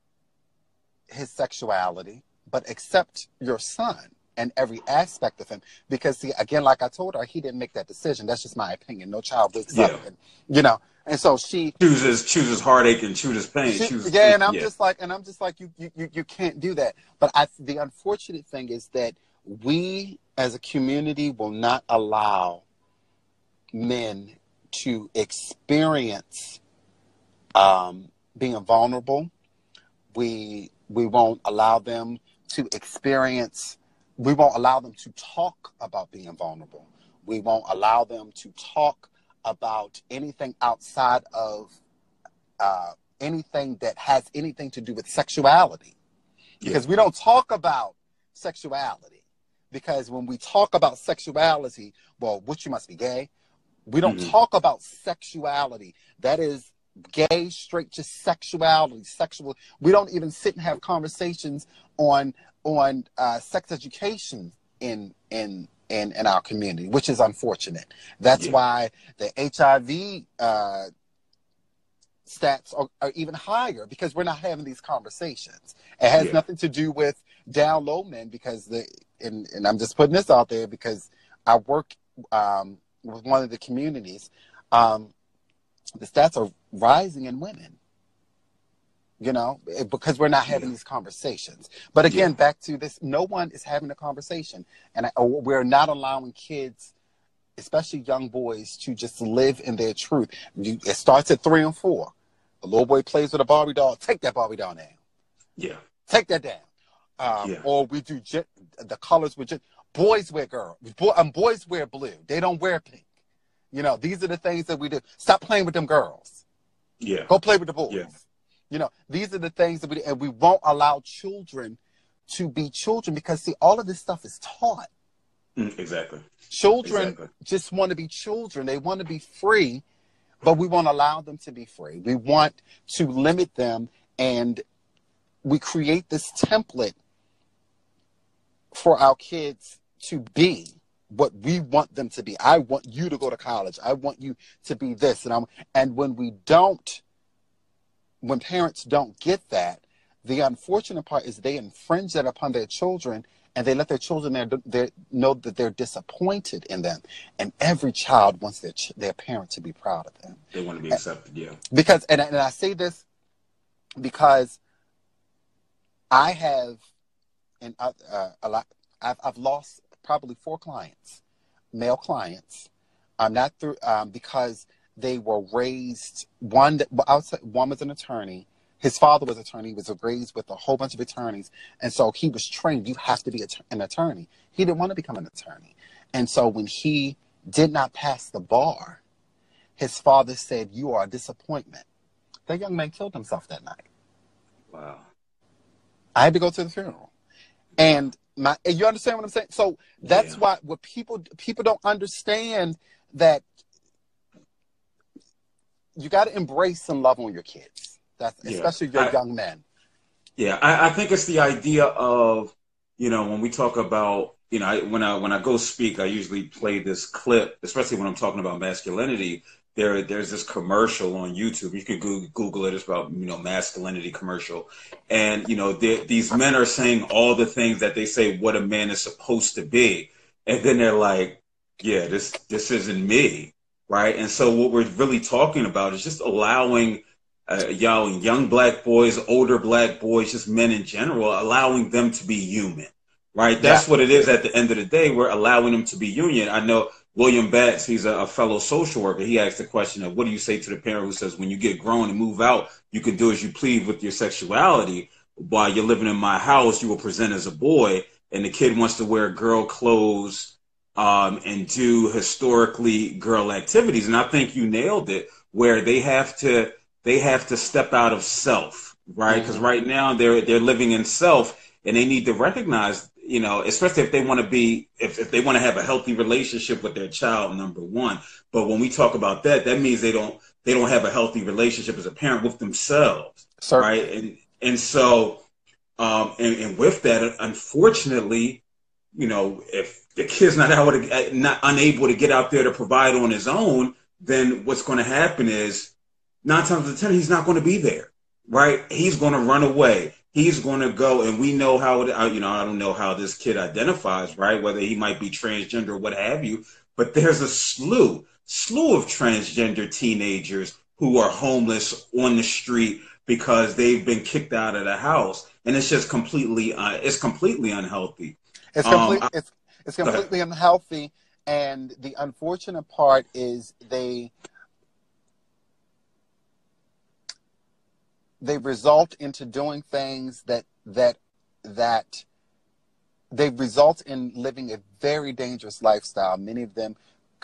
[SPEAKER 2] his sexuality, but accept your son and every aspect of him. Because, see, again, like I told her, he didn't make that decision. That's just my opinion. No child wakes yeah. up and, you know. And so she
[SPEAKER 1] chooses chooses heartache and chooses pain. She, chooses,
[SPEAKER 2] yeah, and I'm yeah. just like, and I'm just like, you, you, you can't do that. But I, the unfortunate thing is that we, as a community, will not allow men to experience um, being vulnerable. We we won't allow them to experience. We won't allow them to talk about being vulnerable. We won't allow them to talk about anything outside of uh, anything that has anything to do with sexuality, because yeah. we don't talk about sexuality. Because when we talk about sexuality, well, which you must be gay. We don't mm-hmm. talk about sexuality. That is gay, straight, just sexuality, sexual. We don't even sit and have conversations on on uh, sex education in in in in our community, which is unfortunate. That's yeah. why the HIV uh, stats are, are, even higher because we're not having these conversations. It has yeah. nothing to do with down low men because the and, and I'm just putting this out there because I work um, with one of the communities. Um, the stats are rising in women you know eh, because we're not having yeah. these conversations but again yeah. back to this no one is having a conversation and I, we're not allowing kids especially young boys to just live in their truth you, it starts at three and four a little boy plays with a barbie doll take that barbie doll down
[SPEAKER 1] yeah
[SPEAKER 2] take that down um, yeah. or we do the colors with boys wear girl boy, um, boys wear blue they don't wear pink you know, these are the things that we do. Stop playing with them girls.
[SPEAKER 1] Yeah.
[SPEAKER 2] Go play with the boys. Yeah. You know, these are the things that we and we won't allow children to be children because see, all of this stuff is taught.
[SPEAKER 1] Mm, exactly.
[SPEAKER 2] Children exactly. just want to be children. They want to be free, but we won't allow them to be free. We want to limit them and we create this template for our kids to be what we want them to be. I want you to go to college. I want you to be this. And I'm and when we don't when parents don't get that, the unfortunate part is they infringe that upon their children and they let their children there, they know that they're disappointed in them. And every child wants their their parent to be proud of them.
[SPEAKER 1] They want to be accepted, yeah.
[SPEAKER 2] Because and and I say this because I have and uh, a lot. I've I've lost probably four clients, male clients. I'm not through um, because they were raised. One that outside, one was an attorney his father was attorney. He was raised with a whole bunch of attorneys, and so he was trained. You have to be an attorney. He didn't want to become an attorney, and so when he did not pass the bar, his father said, "You are a disappointment." That young man killed himself that night.
[SPEAKER 1] Wow.
[SPEAKER 2] I had to go to the funeral, and my eh, you understand what I'm saying. So that's yeah. why what people people don't understand that you got to embrace and love on your kids that's yeah. especially your I, young men.
[SPEAKER 1] Yeah, I, I, think it's the idea of you know when we talk about you know I, when I when I go speak, I usually play this clip, especially when I'm talking about masculinity. There, there's this commercial on YouTube. You can Google, Google it. It's about you know masculinity commercial, and you know these men are saying all the things that they say what a man is supposed to be, and then they're like, yeah, this this isn't me, right? And so what we're really talking about is just allowing uh, young, young black boys, older black boys, just men in general, allowing them to be human, right? That's yeah. what it is at the end of the day. We're allowing them to be human. I know William Batts, he's a, a, fellow social worker. He asked the question of what do you say to the parent who says, when you get grown and move out, you can do as you please with your sexuality. While you're living in my house, you will present as a boy. And the kid wants to wear girl clothes um, and do historically girl activities. And I think you nailed it where they have to they have to step out of self, right? Because mm-hmm. right now they're they're living in self, and they need to recognize, you know, especially if they want to be, if, if they want to have a healthy relationship with their child, number one. But when we talk about that, that means they don't they don't have a healthy relationship as a parent with themselves, right? And and so, um, and, and with that, unfortunately, you know, if the kid's not able to, not unable to get out there to provide on his own, then what's going to happen is nine times out of ten, he's not going to be there, right? He's going to run away. He's going to go, and we know how it. You know, I don't know how this kid identifies, right? Whether he might be transgender or what have you. But there's a slew, slew of transgender teenagers who are homeless on the street because they've been kicked out of the house, and it's just completely, uh, it's completely unhealthy.
[SPEAKER 2] It's, complete, um, it's, it's completely unhealthy, and the unfortunate part is they they result into doing things that that that they result in living a very dangerous lifestyle. Many of them,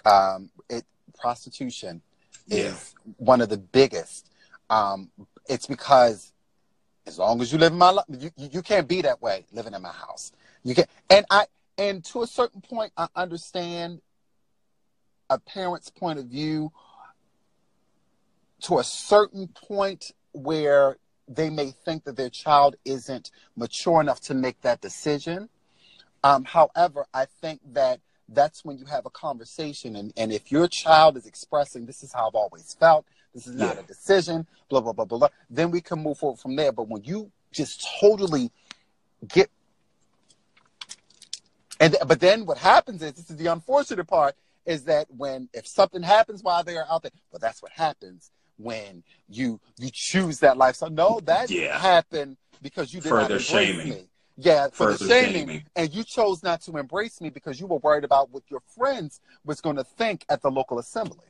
[SPEAKER 2] um, it prostitution is one of the biggest. Um, it's because as long as you live in my life, you, you can't be that way living in my house. You can, and I, and to a certain point, I understand a parent's point of view. To a certain point, where they may think that their child isn't mature enough to make that decision. Um, however, I think that that's when you have a conversation. And, and if your child is expressing, this is how I've always felt, this is not yeah. a decision, blah, blah, blah, blah, blah, then we can move forward from there. But when you just totally get and but then what happens is this is the unfortunate part is that when if something happens while they are out there, well that's what happens when you you choose that lifestyle. No, that yeah. happened because you did Further not embrace shaming. me. Yeah, for Further the shaming. shaming. And you chose not to embrace me because you were worried about what your friends was going to think at the local assembly.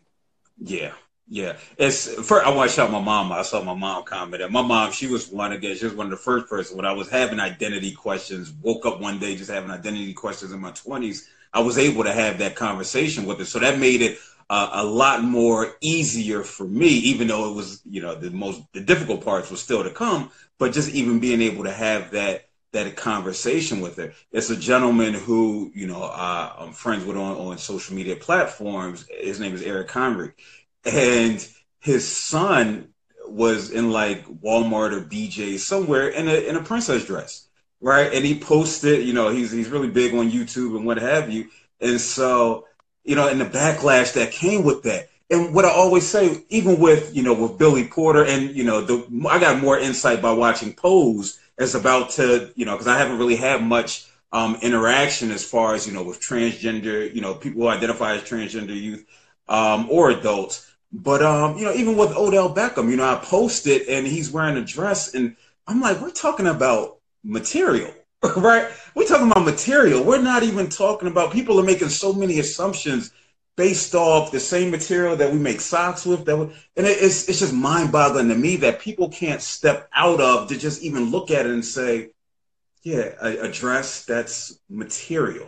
[SPEAKER 1] Yeah. Yeah, it's first. I want to shout my mom. I saw my mom comment. And my mom, she was one again. She was one of the first person when I was having identity questions. Woke up one day just having identity questions in my twenties. I was able to have that conversation with her, so that made it uh, a lot more easier for me, even though it was, you know, the most the difficult parts were still to come. But just even being able to have that that conversation with her. It's a gentleman who, you know, uh, I'm friends with on, on social media platforms. His name is Eric Conry. And his son was in like Walmart or BJ somewhere in a in a princess dress. Right. And he posted, you know, he's he's really big on YouTube and what have you. And so you know, and the backlash that came with that. And what I always say, even with, you know, with Billy Porter and, you know, the, I got more insight by watching Pose as about to, you know, because I haven't really had much um, interaction as far as you know with transgender, you know, people who identify as transgender youth um, or adults. But um, you know, even with Odell Beckham, you know, I posted and he's wearing a dress, and I'm like, we're talking about material, right? We're talking about material. We're not even talking about people are making so many assumptions based off the same material that we make socks with. That we, and it, it's it's just mind boggling to me that people can't step out of to just even look at it and say, yeah, a, a dress that's material,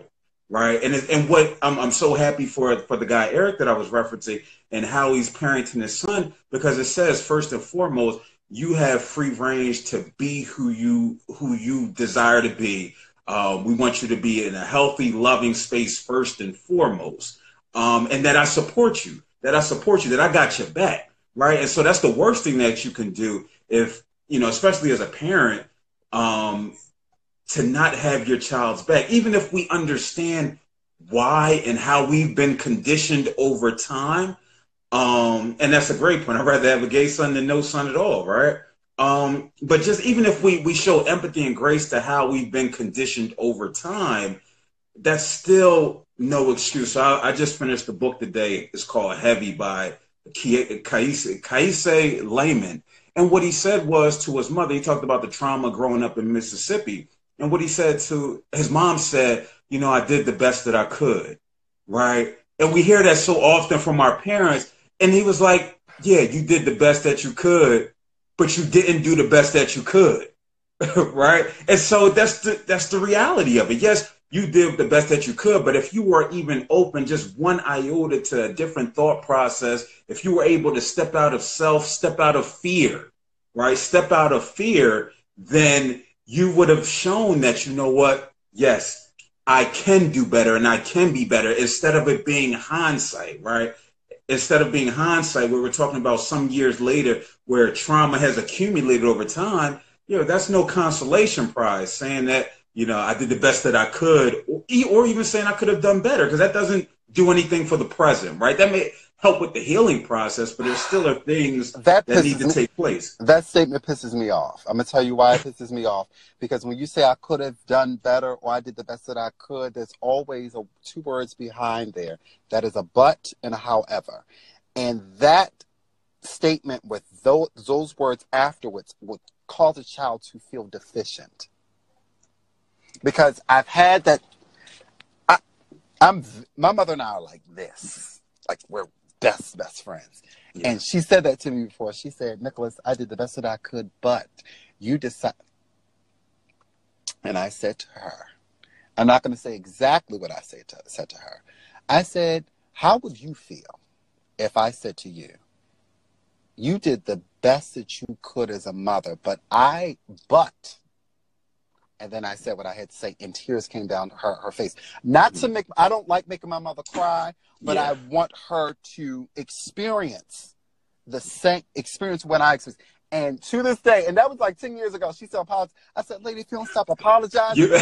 [SPEAKER 1] right? And it, and what I'm I'm so happy for for the guy Eric that I was referencing and how he's parenting his son because it says first and foremost you have free range to be who you who you desire to be. Um, we want you to be in a healthy, loving space first and foremost um, and that I support you, that I support you, that I got your back, right? And so that's the worst thing that you can do if, you know, especially as a parent, um, to not have your child's back, even if we understand why and how we've been conditioned over time. Um, and that's a great point. I'd rather have a gay son than no son at all, right? Um, but just even if we we show empathy and grace to how we've been conditioned over time, that's still no excuse. I, I, just finished the book today. It's called Heavy by Kiese, Kiese Laymon. And what he said was to his mother, he talked about the trauma growing up in Mississippi. And what he said to his mom said, you know, I did the best that I could. Right. And we hear that so often from our parents. And he was like, yeah, you did the best that you could, but you didn't do the best that you could. right. And so that's the, that's the reality of it. Yes, you did the best that you could. But if you were even open just one iota to a different thought process, if you were able to step out of self, step out of fear, right? Step out of fear, then you would have shown that, you know what? Yes, I can do better and I can be better instead of it being hindsight, right? Instead of being hindsight, where we're talking about some years later where trauma has accumulated over time, you know, that's no consolation prize saying that you know, I did the best that I could, or, or even saying I could have done better, because that doesn't do anything for the present, right? That may help with the healing process, but there still are things that, that need to me, take place.
[SPEAKER 2] That statement pisses me off. I'm gonna tell you why it pisses me off. Because when you say I could have done better or I did the best that I could, there's always a, two words behind there. That is a but and a however. And that statement with those, those words afterwards would cause a child to feel deficient because I've had that. I, I'm my mother and I are like this, like we're best best friends. Yeah. And she said that to me before. She said, "Nicholas, I did the best that I could, but you decide." And I said to her, "I'm not going to say exactly what I said to said to her. I said, how would you feel if I said to you, you did the best that you could as a mother, but I but." And then I said what I had to say, and tears came down her, her face. Not to mm-hmm. make, I don't like making my mother cry, but yeah. I want her to experience the same experience when I experienced. And to this day, and that was like 10 years ago, she said, apologize. I said, lady, if you don't stop apologizing.
[SPEAKER 1] You,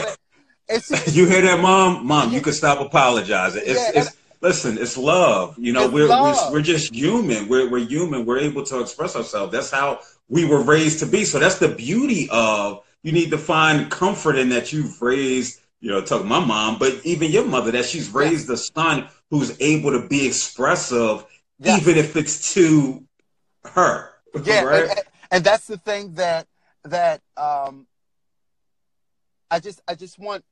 [SPEAKER 1] you hear that, mom? Mom, you can stop apologizing. It's, yeah, it's, listen, it's love. You know, we're, love. we're, we're just human. We're, we're human. We're able to express ourselves. That's how we were raised to be. So that's the beauty of you need to find comfort in that you've raised, you know, talking my mom, but even your mother, that she's raised a son who's able to be expressive, even if it's to her.
[SPEAKER 2] Yeah, right? and, and, that's the thing that that um, I just I just want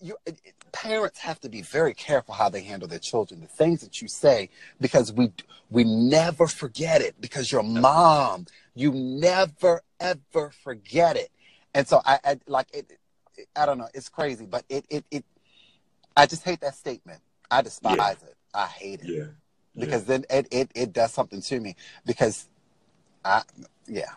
[SPEAKER 2] you parents have to be very careful how they handle their children the things that you say because we we never forget it because your mom you never ever forget it. And so I, I like it, it, I don't know. It's crazy, but it, it, it, I just hate that statement. I despise yeah. it. I hate it.
[SPEAKER 1] Yeah.
[SPEAKER 2] Because then it, it, it does something to me because I, yeah.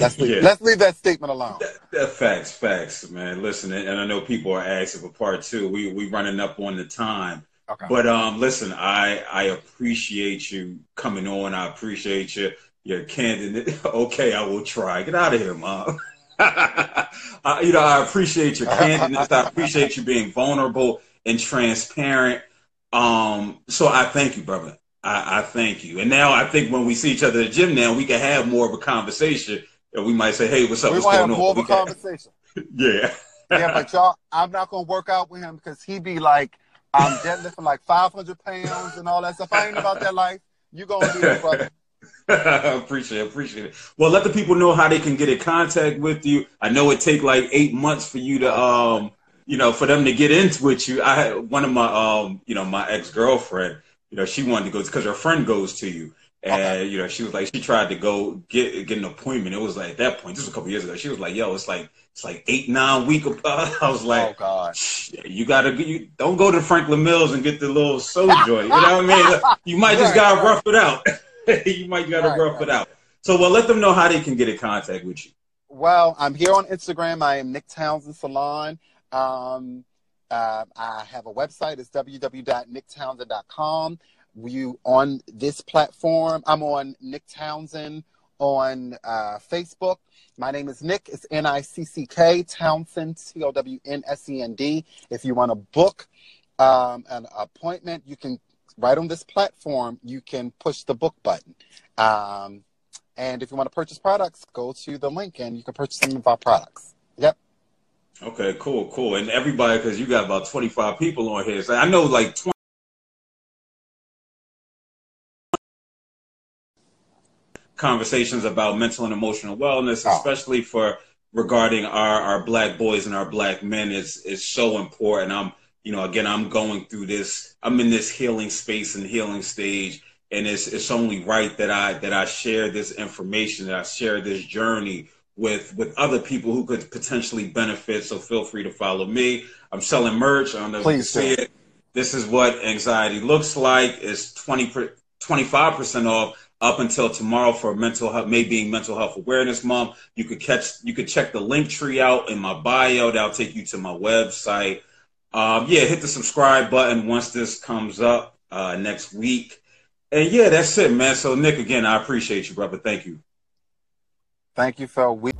[SPEAKER 2] Let's leave, yeah. let's leave that statement alone.
[SPEAKER 1] That, that facts, facts, man. Listen, and I know people are asking for part two. We we running up on the time. Okay. But um, listen, I I appreciate you coming on. I appreciate you your candidate. okay, I will try. Get out of here, mom. uh, you know, I appreciate your candidness. I appreciate you being vulnerable and transparent. Um, so I thank you, brother. I, I, thank you. And now I think when we see each other at the gym now, we can have more of a conversation. And we might say, hey, what's up?
[SPEAKER 2] We
[SPEAKER 1] what's
[SPEAKER 2] might have on? more of a conversation.
[SPEAKER 1] yeah.
[SPEAKER 2] yeah, but y'all, I'm not gonna work out with him because he be like, I'm deadlifting like 500 pounds and all that stuff. I ain't about that life. You gonna do it, brother.
[SPEAKER 1] appreciate it, appreciate it. Well, let the people know how they can get in contact with you. I know it take like eight months for you to, um, you know, for them to get into with you. I had one of my, um, you know, my ex girlfriend. You know, she wanted to go because her friend goes to you, and you know, she was like, she tried to go get get an appointment. It was like at that point, this was a couple years ago. She was like, "Yo, it's like it's like eight nine week." I was like,
[SPEAKER 2] "Oh gosh,
[SPEAKER 1] you gotta you don't go to Franklin Mills and get the little soul joint." You know what I mean? You might just gotta rough it out. you might gotta right, rough right. it out. So, well, let them know how they can get in contact with you.
[SPEAKER 2] Well, I'm here on Instagram. I am Nick Townsend Salon. Um, uh, I have a website. It's www.nicktownsend.com. You on this platform? I'm on Nick Townsend on uh, Facebook. My name is Nick. It's N I C C K Townsend T O W N S E N D. If you want to book um, an appointment, you can right on this platform. You can push the book button. Um, and if you want to purchase products, go to the link and you can purchase some of our products. Yep.
[SPEAKER 1] Okay, cool, cool. And everybody, because you got about 25 people on here. So I know like 20. conversations about mental and emotional wellness, oh. especially for regarding our, our black boys and our black men is, is so important. I'm, you know, again, I'm going through this, I'm in this healing space and healing stage. And it's, it's only right that I, that I share this information, that I share this journey with with other people who could potentially benefit. So feel free to follow me. I'm selling merch. I don't know Please if you see it. This is what anxiety looks like. It's 20 25% off up until tomorrow for mental health, May being mental health awareness month. You could catch, you could check the Linktree out in my bio. That'll take you to my website. Um, yeah, hit the subscribe button once this comes up uh, next week. And yeah, that's it, man. So Nick, again, I appreciate you, brother. Thank you.
[SPEAKER 2] Thank you, Phil. We-